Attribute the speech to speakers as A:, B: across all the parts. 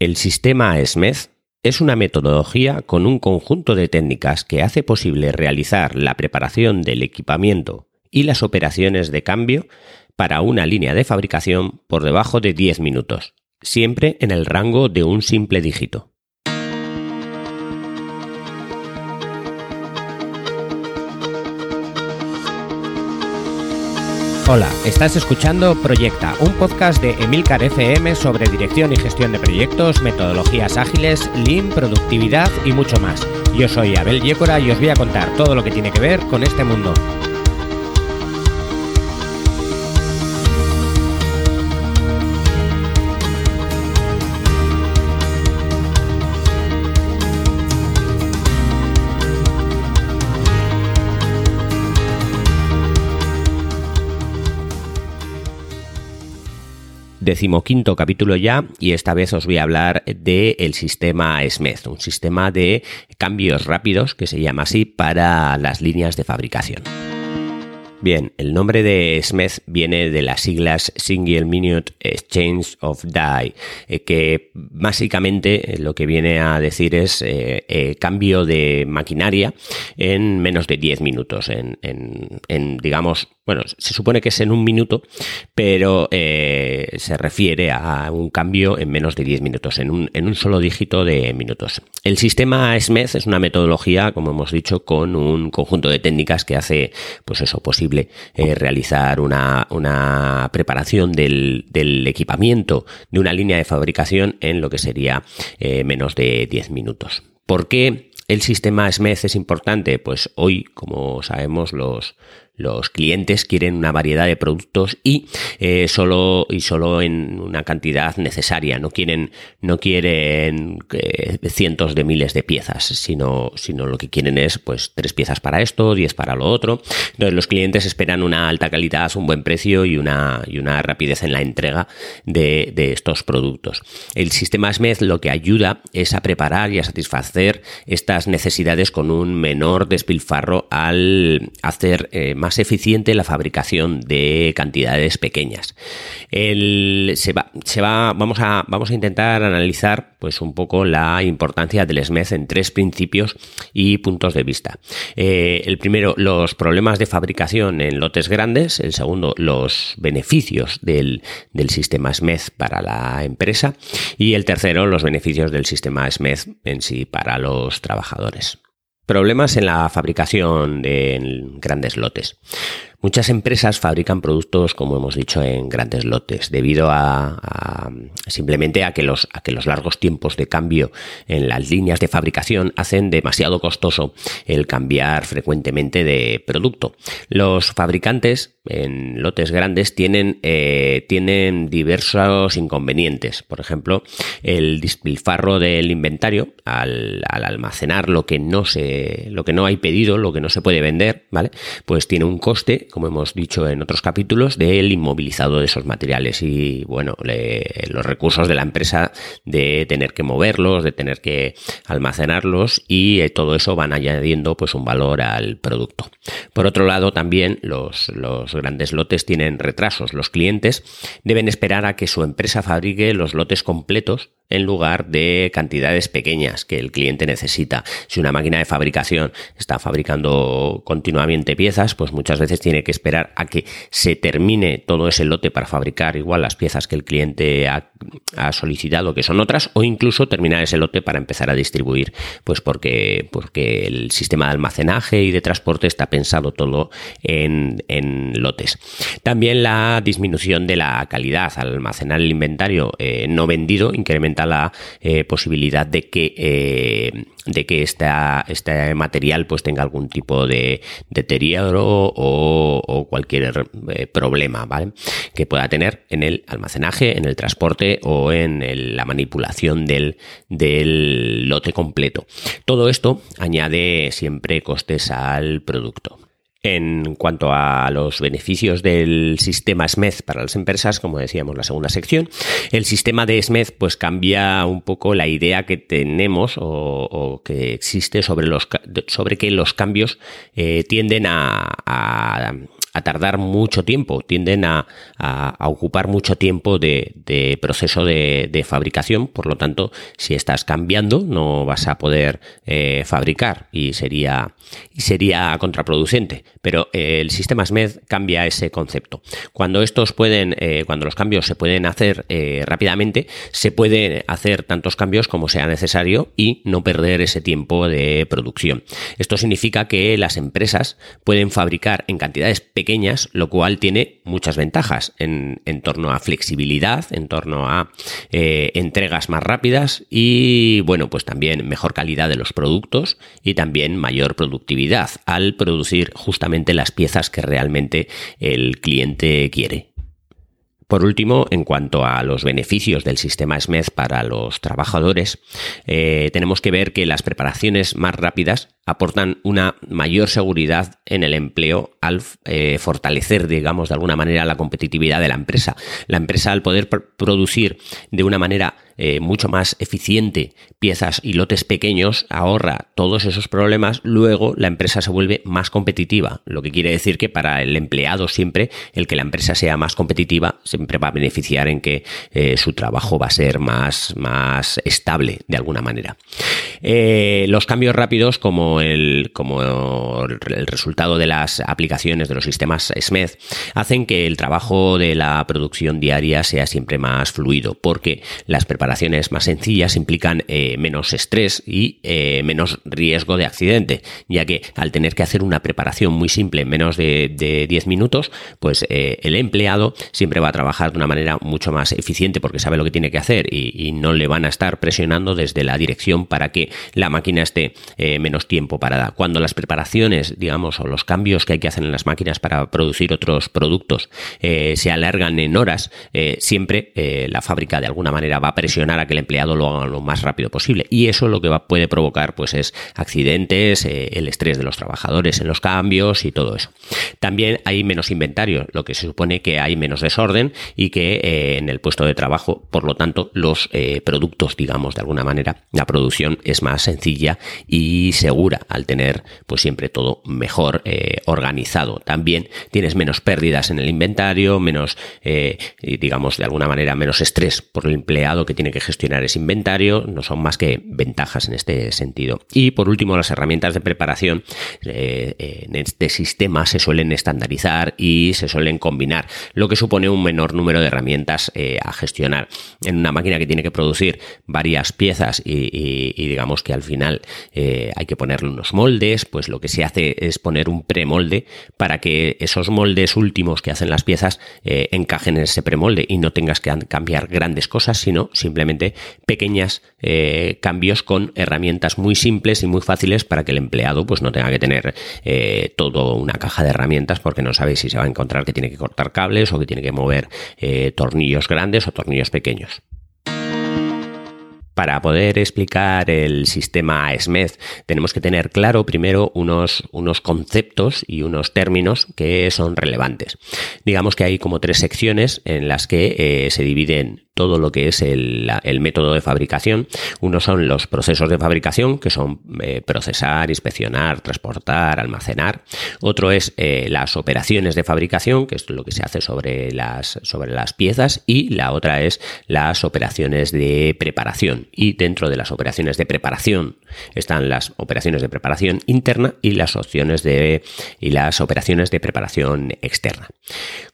A: El sistema SMED es una metodología con un conjunto de técnicas que hace posible realizar la preparación del equipamiento y las operaciones de cambio para una línea de fabricación por debajo de 10 minutos, siempre en el rango de un simple dígito. Hola, estás escuchando Proyecta, un podcast de Emilcar FM sobre dirección y gestión de proyectos, metodologías ágiles, Lean, productividad y mucho más. Yo soy Abel Yécora y os voy a contar todo lo que tiene que ver con este mundo. Decimoquinto capítulo ya y esta vez os voy a hablar del sistema SMED, un sistema de cambios rápidos que se llama así para las líneas de fabricación. Bien, el nombre de SMED viene de las siglas Single Minute Exchange of Die, eh, que básicamente lo que viene a decir es eh, eh, cambio de maquinaria en menos de 10 minutos, en, en, digamos, bueno, se supone que es en un minuto, pero se refiere a un cambio en menos de 10 minutos, en un, en un solo dígito de minutos. El sistema SMED es una metodología, como hemos dicho, con un conjunto de técnicas que hace, pues eso, posible eh, realizar una, preparación del, equipamiento de una línea de fabricación en lo que sería eh, menos de 10 minutos. ¿Por qué el sistema SMED es importante? Pues hoy, como sabemos, los, los clientes quieren una variedad de productos y eh, solo y solo en una cantidad necesaria. No quieren no quieren eh, cientos de miles de piezas, sino sino lo que quieren es pues tres piezas para esto, diez para lo otro. Entonces los clientes esperan una alta calidad, un buen precio y una y una rapidez en la entrega de, de estos productos. El sistema SMED lo que ayuda es a preparar y a satisfacer estas necesidades con un menor despilfarro al hacer eh, más eficiente la fabricación de cantidades pequeñas. va, se va, vamos, a, vamos a intentar analizar pues, un poco la importancia del SMED en tres principios y puntos de vista. Eh, el primero, los problemas de fabricación en lotes grandes. El segundo, los beneficios del, del sistema SMED para la empresa. Y el tercero, los beneficios del sistema SMED en sí para los trabajadores. Problemas en la fabricación de grandes lotes. Muchas empresas fabrican productos, como hemos dicho, en grandes lotes, debido a, simplemente a que, los, a que los largos tiempos de cambio en las líneas de fabricación hacen demasiado costoso el cambiar frecuentemente de producto. Los fabricantes en lotes grandes tienen, eh, tienen diversos inconvenientes. Por ejemplo, el despilfarro del inventario al, al, almacenar lo que no se, lo que no hay pedido, lo que no se puede vender, ¿vale? Pues tiene un coste como hemos dicho en otros capítulos, del inmovilizado de esos materiales y, bueno, los recursos de la empresa de tener que moverlos, de tener que almacenarlos y eh, todo eso van añadiendo pues un valor al producto. Por otro lado, también los, los grandes lotes tienen retrasos. Los clientes deben esperar a que su empresa fabrique los lotes completos en lugar de cantidades pequeñas que el cliente necesita. Si una máquina de fabricación está fabricando continuamente piezas, pues muchas veces tiene que esperar a que se termine todo ese lote para fabricar igual las piezas que el cliente ha, solicitado, que son otras, o incluso terminar ese lote para empezar a distribuir, pues porque, porque el sistema de almacenaje y de transporte está pensado todo en, lotes. También la disminución de la calidad al almacenar el inventario eh, no vendido incrementa la eh, posibilidad de que, eh, de que este material pues tenga algún tipo de deterioro o, cualquier eh, problema ¿vale? que pueda tener en el almacenaje, en el transporte o en la manipulación del, del lote completo. Todo esto añade siempre costes al producto. En cuanto a los beneficios del sistema SMED para las empresas, como decíamos la segunda sección, el sistema de SMED pues cambia un poco la idea que tenemos o, que existe sobre, los, sobre que los cambios eh, tienden a, a tardar mucho tiempo, tienden a, ocupar mucho tiempo de, proceso de, fabricación, por lo tanto, si estás cambiando, no vas a poder eh, fabricar y sería, sería contraproducente. Pero eh, el sistema SMED cambia ese concepto. Cuando estos pueden, eh, cuando los cambios se pueden hacer rápidamente, se pueden hacer tantos cambios como sea necesario y no perder ese tiempo de producción. Esto significa que las empresas pueden fabricar en cantidades pequeñas, lo cual tiene muchas ventajas en, torno a flexibilidad, en torno a eh, entregas más rápidas y, bueno, pues también mejor calidad de los productos y también mayor productividad al producir justamente las piezas que realmente el cliente quiere. Por último, en cuanto a los beneficios del sistema SMED para los trabajadores, eh, tenemos que ver que las preparaciones más rápidas aportan una mayor seguridad en el empleo al eh, fortalecer, digamos, de alguna manera la competitividad de la empresa. La empresa al poder producir de una manera eh, mucho más eficiente piezas y lotes pequeños, ahorra todos esos problemas, luego la empresa se vuelve más competitiva, lo que quiere decir que para el empleado siempre el que la empresa sea más competitiva siempre va a beneficiar en que eh, su trabajo va a ser más, más estable de alguna manera. Eh, los cambios rápidos como el, como el resultado de las aplicaciones de los sistemas SMED hacen que el trabajo de la producción diaria sea siempre más fluido porque las preparaciones más sencillas implican eh, menos estrés y eh, menos riesgo de accidente, ya que al tener que hacer una preparación muy simple en menos de, 10 minutos, pues eh, el empleado siempre va a trabajar de una manera mucho más eficiente porque sabe lo que tiene que hacer y, no le van a estar presionando desde la dirección para que la máquina esté menos tiempo parada. Cuando las preparaciones, digamos, o los cambios que hay que hacer en las máquinas para producir otros productos se alargan en horas, siempre la fábrica de alguna manera va a presionar a que el empleado lo haga lo más rápido posible. Y eso lo que puede provocar pues es accidentes, eh, el estrés de los trabajadores en los cambios y todo eso. También hay menos inventario, lo que se supone que hay menos desorden y que eh, en el puesto de trabajo, por lo tanto, los eh, productos, digamos, de alguna manera, la producción es más sencilla y segura al tener pues siempre todo mejor organizado. También tienes menos pérdidas en el inventario, menos, digamos, de alguna manera, menos estrés por el empleado que tiene que gestionar ese inventario, no son más que ventajas en este sentido. Y por último, las herramientas de preparación eh, en este sistema se suelen estandarizar y se suelen combinar, lo que supone un menor número de herramientas eh, a gestionar. En una máquina que tiene que producir varias piezas y, digamos que al final eh, hay que ponerle unos moldes, pues lo que se hace es poner un premolde para que esos moldes últimos que hacen las piezas encajen en ese premolde y no tengas que cambiar grandes cosas, sino simplemente pequeños eh, cambios con herramientas muy simples y muy fáciles para que el empleado pues no tenga que tener eh, toda una caja de herramientas porque no sabe si se va a encontrar que tiene que cortar cables o que tiene que mover eh, tornillos grandes o tornillos pequeños para poder explicar el sistema SMED tenemos que tener claro primero unos, unos conceptos y unos términos que son relevantes. Digamos que hay como tres secciones en las que se dividen todo lo que es el, método de fabricación. Uno son los procesos de fabricación, que son eh, procesar, inspeccionar, transportar, almacenar. Otro es eh, las operaciones de fabricación, que es lo que se hace sobre las, sobre las piezas. Y la otra es las operaciones de preparación. Y dentro de las operaciones de preparación están las operaciones de preparación interna y las opciones de y las operaciones de preparación externa.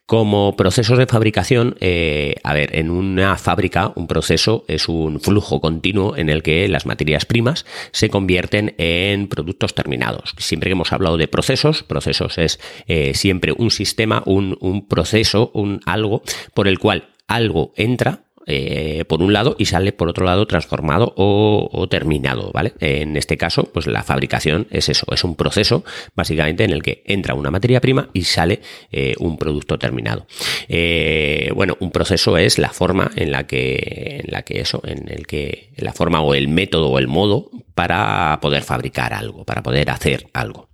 A: Como procesos de fabricación, eh, a ver, en una fábrica un proceso es un flujo continuo en el que las materias primas se convierten en productos terminados. Siempre que hemos hablado de procesos, procesos es eh, siempre un sistema, un, un proceso, un algo por el cual algo entra eh, por un lado y sale por otro lado transformado o, terminado, ¿vale? En este caso, pues la fabricación es eso, es un proceso básicamente en el que entra una materia prima y sale eh, un producto terminado. Eh, bueno, un proceso es la forma en la que, en la que eso, en el que la forma o el método o el modo para poder fabricar algo, para poder hacer algo.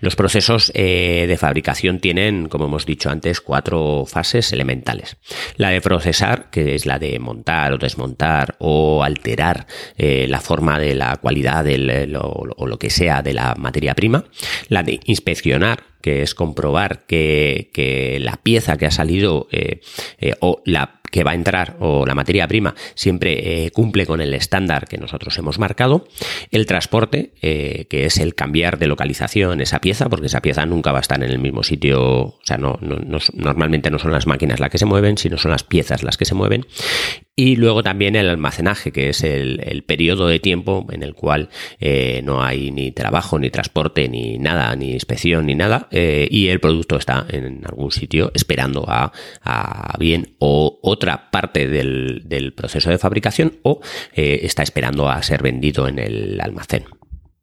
A: Los procesos eh, de fabricación tienen, como hemos dicho antes, cuatro fases elementales. La de procesar, que es la de montar o desmontar o alterar eh, la forma de la cualidad del, o lo que sea de la materia prima. La de inspeccionar, que es comprobar que, la pieza que ha salido eh, eh, o la que va a entrar o la materia prima siempre eh, cumple con el estándar que nosotros hemos marcado. El transporte, eh, que es el cambiar de localización esa pieza, porque esa pieza nunca va a estar en el mismo sitio, o sea, no, normalmente no son las máquinas las que se mueven, sino son las piezas las que se mueven. Y luego también el almacenaje, que es el, periodo de tiempo en el cual eh, no hay ni trabajo, ni transporte, ni nada, ni inspección, ni nada, y el producto está en algún sitio esperando a, a bien o otra parte del, proceso de fabricación o eh, está esperando a ser vendido en el almacén.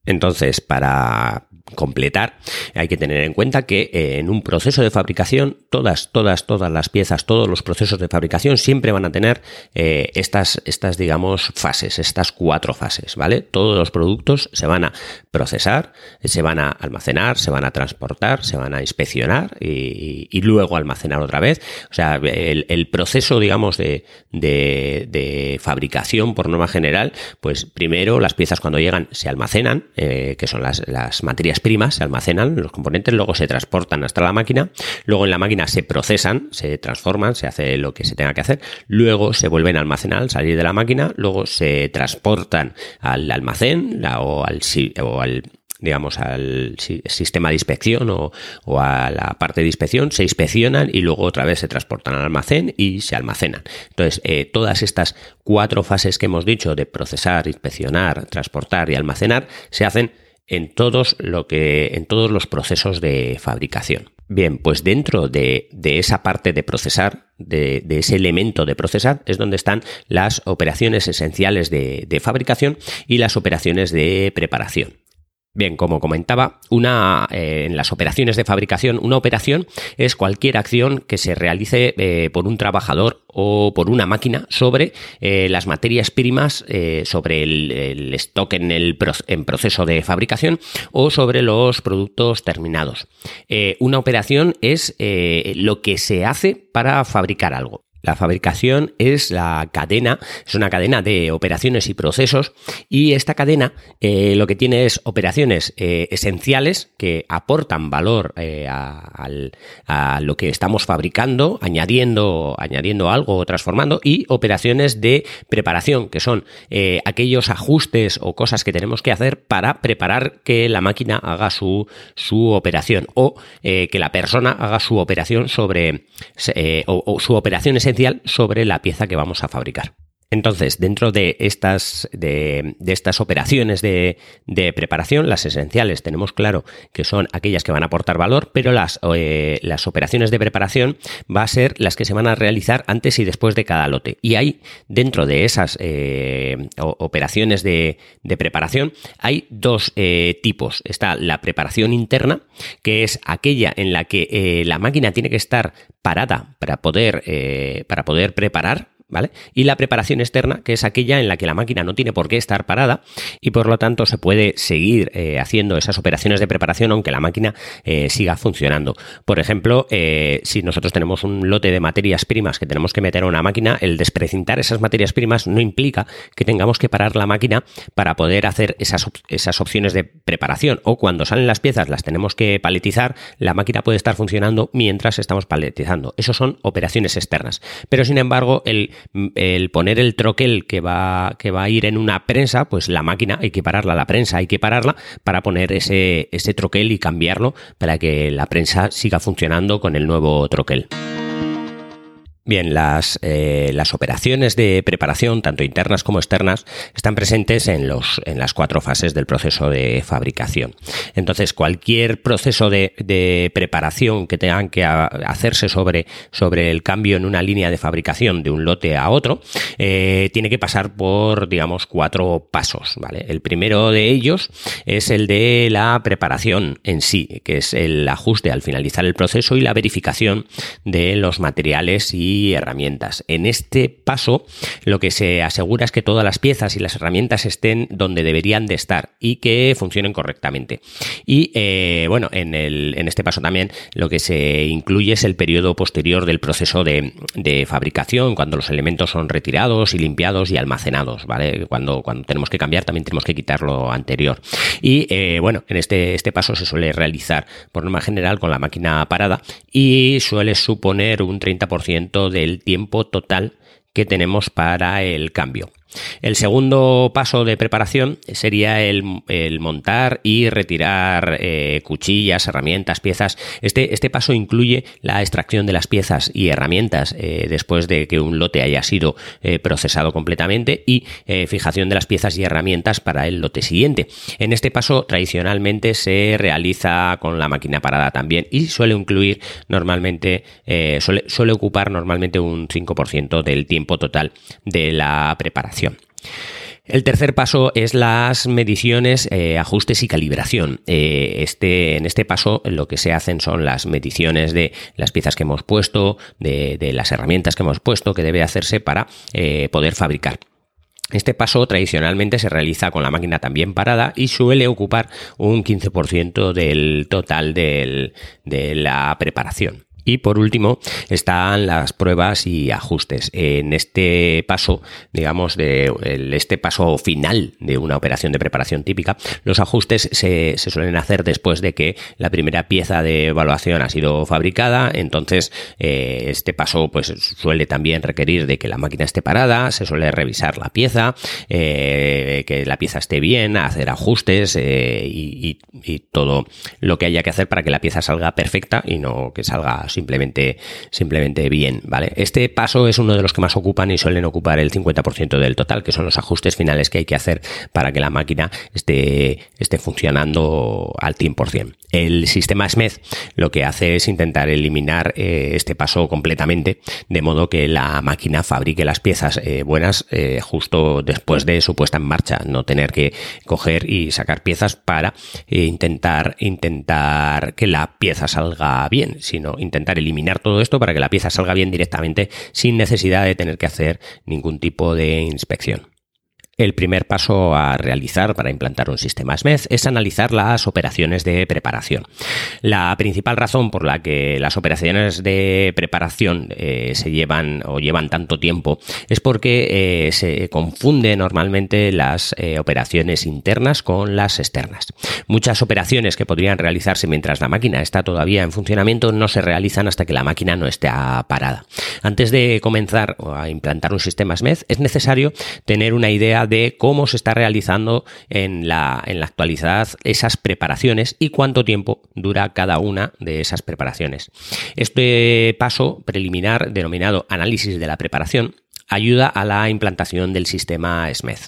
A: Entonces, para completar, hay que tener en cuenta que eh, en un proceso de fabricación, todas, todas, todas las piezas, todos los procesos de fabricación siempre van a tener eh, estas, estas, digamos, fases, estas cuatro fases, ¿vale? Todos los productos se van a procesar, se van a almacenar, se van a transportar, se van a inspeccionar y, luego almacenar otra vez. O sea, el, proceso, digamos, de, de, fabricación por norma general, pues primero las piezas cuando llegan se almacenan, eh, que son las, las materias primas se almacenan, los componentes, luego se transportan hasta la máquina, luego en la máquina se procesan, se transforman, se hace lo que se tenga que hacer, luego se vuelven a almacenar al salir de la máquina, luego se transportan al almacén o al, o al digamos, al sistema de inspección o, a la parte de inspección, se inspeccionan y luego otra vez se transportan al almacén y se almacenan. Entonces, eh, todas estas cuatro fases que hemos dicho de procesar, inspeccionar, transportar y almacenar se hacen en todos, lo que, en todos los procesos de fabricación. Bien, pues dentro de, esa parte de procesar, de, ese elemento de procesar, es donde están las operaciones esenciales de, fabricación y las operaciones de preparación. Bien, como comentaba, una eh, en las operaciones de fabricación, una operación es cualquier acción que se realice eh, por un trabajador o por una máquina sobre eh, las materias primas, sobre el, stock en el en proceso de fabricación o sobre los productos terminados. una operación es lo que se hace para fabricar algo. La fabricación es la cadena, es una cadena de operaciones y procesos y esta cadena eh, lo que tiene es operaciones eh, esenciales que aportan valor eh, a, lo que estamos fabricando, añadiendo, añadiendo algo o transformando y operaciones de preparación que son aquellos ajustes o cosas que tenemos que hacer para preparar que la máquina haga su, su operación o que la persona haga su operación sobre o, o su operación esencial sobre la pieza que vamos a fabricar. Entonces, dentro de estas, de, estas operaciones de, preparación, las esenciales tenemos claro que son aquellas que van a aportar valor, pero las, eh, las operaciones de preparación va a ser las que se van a realizar antes y después de cada lote. Y hay, dentro de esas eh, operaciones de, preparación, hay dos eh, tipos. Está la preparación interna, que es aquella en la que la máquina tiene que estar parada para poder, para poder preparar ¿vale? Y la preparación externa, que es aquella en la que la máquina no tiene por qué estar parada y por lo tanto se puede seguir eh, haciendo esas operaciones de preparación aunque la máquina eh, siga funcionando. Por ejemplo, eh, si nosotros tenemos un lote de materias primas que tenemos que meter a una máquina, el desprecintar esas materias primas no implica que tengamos que parar la máquina para poder hacer esas, esas opciones de preparación o cuando salen las piezas las tenemos que paletizar, la máquina puede estar funcionando mientras estamos paletizando. Eso son operaciones externas. Pero sin embargo, el el poner el troquel que va, que va a ir en una prensa, pues la máquina hay que pararla, la prensa hay que pararla para poner ese, ese troquel y cambiarlo para que la prensa siga funcionando con el nuevo troquel. Bien, las, eh, las, operaciones de preparación, tanto internas como externas, están presentes en, los, en las cuatro fases del proceso de fabricación. Entonces, cualquier proceso de, de preparación que tengan que hacerse sobre, sobre, el cambio en una línea de fabricación de un lote a otro, eh, tiene que pasar por, digamos, cuatro pasos. ¿vale? El primero de ellos es el de la preparación en sí, que es el ajuste al finalizar el proceso y la verificación de los materiales y herramientas. En este paso, lo que se asegura es que todas las piezas y las herramientas estén donde deberían de estar y que funcionen correctamente. Y eh, bueno, en, el, en este paso también lo que se incluye es el periodo posterior del proceso de, fabricación, cuando los elementos son retirados y limpiados y almacenados, ¿vale? Cuando, cuando tenemos que cambiar también tenemos que quitar lo anterior. Y eh, bueno, en este, este paso se suele realizar por norma general con la máquina parada y suele suponer un 30% del tiempo total que tenemos para el cambio. El segundo paso de preparación sería el, montar y retirar eh, cuchillas, herramientas, piezas. Este, este, paso incluye la extracción de las piezas y herramientas eh, después de que un lote haya sido eh, procesado completamente y fijación de las piezas y herramientas para el lote siguiente. En este paso tradicionalmente se realiza con la máquina parada también y suele incluir normalmente, suele, suele ocupar normalmente un 5% del tiempo total de la preparación. El tercer paso es las mediciones, eh, ajustes y calibración. Eh, este, en este paso lo que se hacen son las mediciones de las piezas que hemos puesto, de, las herramientas que hemos puesto, que debe hacerse para eh, poder fabricar. Este paso tradicionalmente se realiza con la máquina también parada y suele ocupar un 15% del total de la preparación. Y por último están las pruebas y ajustes. En este paso, digamos, de este paso final de una operación de preparación típica, los ajustes se, suelen hacer después de que la primera pieza de evaluación ha sido fabricada. Entonces, eh, este paso pues suele también requerir de que la máquina esté parada, se suele revisar la pieza, eh, que la pieza esté bien, hacer ajustes eh, y todo lo que haya que hacer para que la pieza salga perfecta y no que salga simplemente, simplemente bien, ¿vale? Este paso es uno de los que más ocupan y suelen ocupar el 50% del total, que son los ajustes finales que hay que hacer para que la máquina esté, esté funcionando al 100%. El sistema SMED lo que hace es intentar eliminar eh, este paso completamente, de modo que la máquina fabrique las piezas eh, buenas eh, justo después de su puesta en marcha, no tener que coger y sacar piezas para intentar, intentar que la pieza salga bien, sino intentar eliminar todo esto para que la pieza salga bien directamente sin necesidad de tener que hacer ningún tipo de inspección. El primer paso a realizar para implantar un sistema SMED es analizar las operaciones de preparación. La principal razón por la que las operaciones de preparación eh, se llevan o llevan tanto tiempo es porque eh, se confunde normalmente las eh, operaciones internas con las externas. Muchas operaciones que podrían realizarse mientras la máquina está todavía en funcionamiento no se realizan hasta que la máquina no esté parada. Antes de comenzar a implantar un sistema SMED es necesario tener una idea de cómo se está realizando en la, en la actualidad esas preparaciones y cuánto tiempo dura cada una de esas preparaciones. Este paso preliminar, denominado análisis de la preparación, ayuda a la implantación del sistema SMED.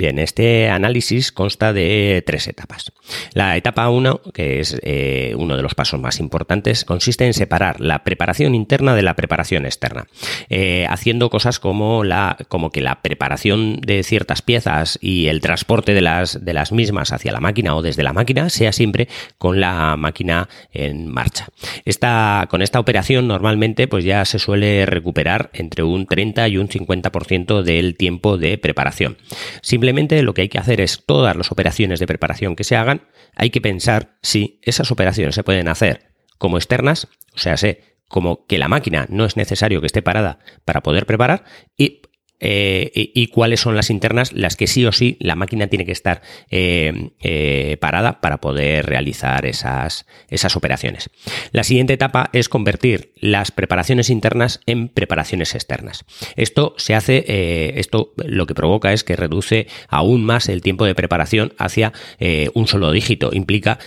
A: Bien, este análisis consta de tres etapas. La etapa 1, que es eh, uno de los pasos más importantes, consiste en separar la preparación interna de la preparación externa, eh, haciendo cosas como, la, como que la preparación de ciertas piezas y el transporte de las, de las mismas hacia la máquina o desde la máquina sea siempre con la máquina en marcha. Esta, con esta operación normalmente pues ya se suele recuperar entre un 30 y un 50% del tiempo de preparación. Simplemente lo que hay que hacer es todas las operaciones de preparación que se hagan, hay que pensar si esas operaciones se pueden hacer como externas, o sea, sé, como que la máquina no es necesario que esté parada para poder preparar y eh, y, cuáles son las internas, las que sí o sí la máquina tiene que estar eh, eh, parada para poder realizar esas, esas operaciones. La siguiente etapa es convertir las preparaciones internas en preparaciones externas. Esto se hace, esto lo que provoca es que reduce aún más el tiempo de preparación hacia un solo dígito. Implica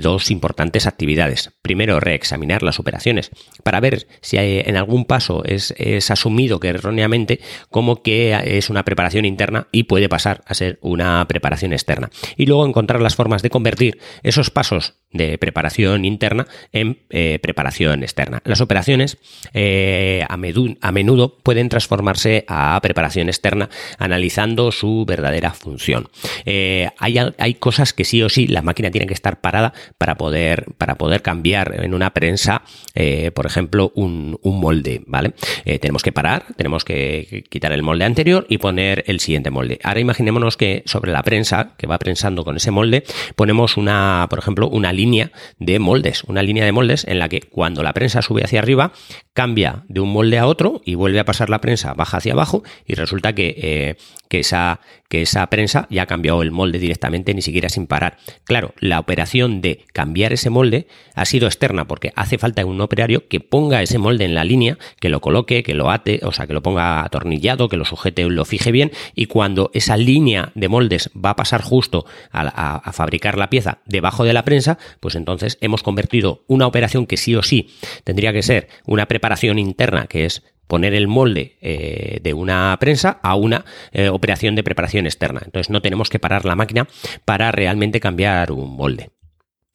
A: dos importantes actividades. Primero, reexaminar las operaciones para ver si en algún paso es, es asumido que erróneamente como que es una preparación interna y puede pasar a ser una preparación externa. Y luego encontrar las formas de convertir esos pasos de preparación interna en eh, preparación externa. Las operaciones eh, a, menudo pueden transformarse a preparación externa analizando su verdadera función. Eh, hay, cosas que sí o sí la máquina tiene que estar parada para poder, para poder cambiar en una prensa, por ejemplo, un, un molde, ¿vale? tenemos que parar, tenemos que quitar el molde anterior y poner el siguiente molde. Ahora imaginémonos que sobre la prensa que va prensando con ese molde ponemos una, por ejemplo, una línea de moldes, una línea de moldes en la que cuando la prensa sube hacia arriba cambia de un molde a otro y vuelve a pasar la prensa baja hacia abajo y resulta que, eh, que, esa, que esa prensa ya ha cambiado el molde directamente ni siquiera sin parar. Claro, la operación de cambiar ese molde ha sido externa porque hace falta un operario que ponga ese molde en la línea, que lo coloque, que lo ate, o sea, que lo ponga atornillado, que lo sujete, lo fije bien y cuando esa línea de moldes va a pasar justo a, a fabricar la pieza debajo de la prensa, pues entonces hemos convertido una operación que sí o sí tendría que ser una preparación interna, que es poner el molde eh, de una prensa a una eh, operación de preparación externa. Entonces no tenemos que parar la máquina para realmente cambiar un molde.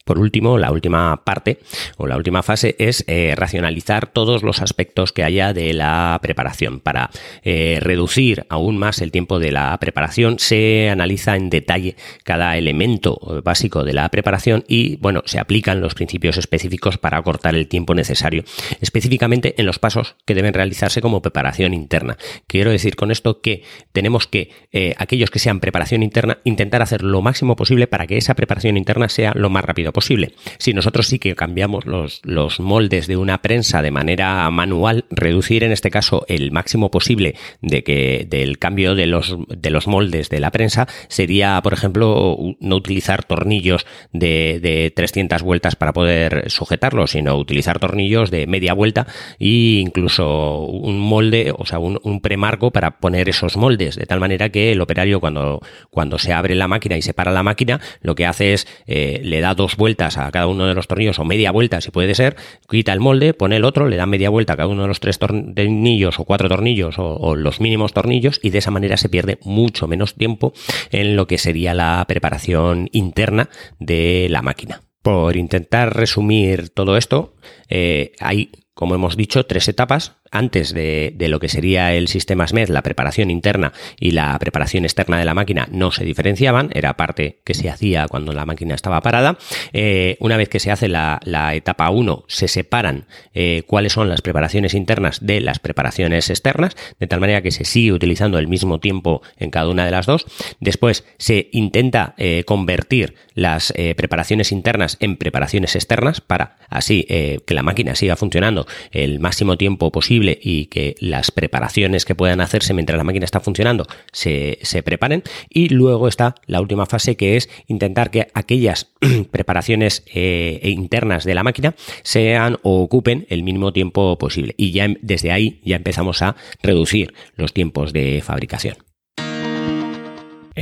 A: Por último, la última parte o la última fase es eh, racionalizar todos los aspectos que haya de la preparación. Para eh, reducir aún más el tiempo de la preparación, se analiza en detalle cada elemento básico de la preparación y, bueno, se aplican los principios específicos para acortar el tiempo necesario, específicamente en los pasos que deben realizarse como preparación interna. Quiero decir con esto que tenemos que, eh, aquellos que sean preparación interna, intentar hacer lo máximo posible para que esa preparación interna sea lo más rápido posible. Si nosotros sí que cambiamos los, los moldes de una prensa de manera manual, reducir en este caso el máximo posible de que del cambio de los, de los moldes de la prensa sería, por ejemplo, no utilizar tornillos de, de 300 vueltas para poder sujetarlo, sino utilizar tornillos de media vuelta e incluso un molde, o sea, un, un premarco para poner esos moldes, de tal manera que el operario cuando, cuando se abre la máquina y se para la máquina, lo que hace es eh, le da dos vueltas a cada uno de los tornillos o media vuelta si puede ser, quita el molde, pone el otro, le da media vuelta a cada uno de los tres tornillos o cuatro tornillos o, los mínimos tornillos y de esa manera se pierde mucho menos tiempo en lo que sería la preparación interna de la máquina. Por intentar resumir todo esto, eh, hay, como hemos dicho, tres etapas antes de, lo que sería el sistema SMED, la preparación interna y la preparación externa de la máquina no se diferenciaban, era parte que se hacía cuando la máquina estaba parada. Eh, una vez que se hace la, etapa 1, se separan eh, cuáles son las preparaciones internas de las preparaciones externas, de tal manera que se sigue utilizando el mismo tiempo en cada una de las dos. Después se intenta eh, convertir las preparaciones internas en preparaciones externas para así que la máquina siga funcionando el máximo tiempo posible y que las preparaciones que puedan hacerse mientras la máquina está funcionando se, preparen. Y luego está la última fase que es intentar que aquellas preparaciones eh, internas de la máquina sean o ocupen el mínimo tiempo posible. Y ya desde ahí ya empezamos a reducir los tiempos de fabricación.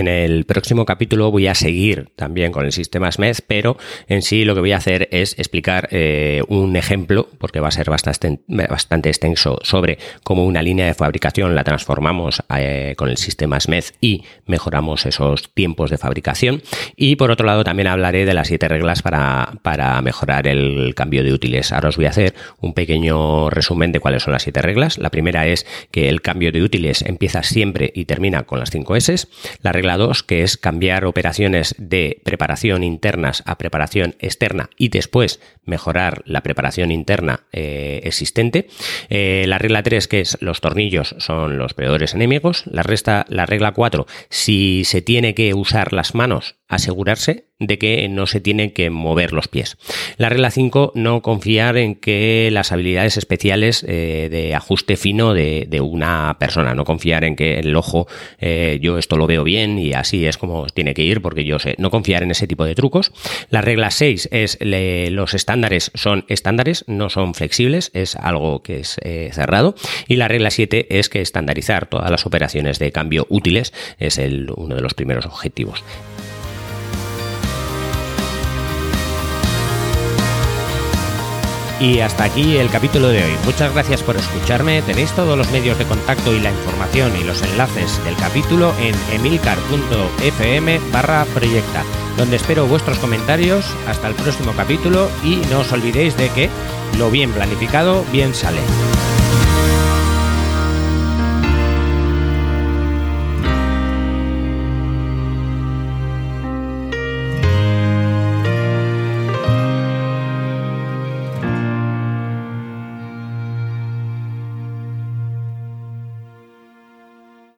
A: En el próximo capítulo voy a seguir también con el sistema SMED, pero en sí lo que voy a hacer es explicar eh, un ejemplo, porque va a ser bastante, extenso, sobre cómo una línea de fabricación la transformamos eh, con el sistema SMED y mejoramos esos tiempos de fabricación. Y por otro lado también hablaré de las siete reglas para, para mejorar el cambio de útiles. Ahora os voy a hacer un pequeño resumen de cuáles son las siete reglas. La primera es que el cambio de útiles empieza siempre y termina con las 5 S. La regla 2, que es cambiar operaciones de preparación internas a preparación externa y después mejorar la preparación interna eh, existente. Eh, la regla 3, que es los tornillos son los peores enemigos. La, resta, la regla 4, si se tiene que usar las manos, asegurarse de que no se tienen que mover los pies. La regla 5, no confiar en que las habilidades especiales eh, de ajuste fino de, una persona, no confiar en que el ojo, eh, yo esto lo veo bien y así es como tiene que ir porque yo sé, no confiar en ese tipo de trucos. La regla 6 es los estándares son estándares, no son flexibles, es algo que es eh, cerrado. Y la regla 7 es que estandarizar todas las operaciones de cambio útiles es el, uno de los primeros objetivos. Y hasta aquí el capítulo de hoy. Muchas gracias por escucharme. Tenéis todos los medios de contacto y la información y los enlaces del capítulo en emilcar.fm barra proyecta. donde espero vuestros comentarios hasta el próximo capítulo y no os olvidéis de que lo bien planificado bien sale.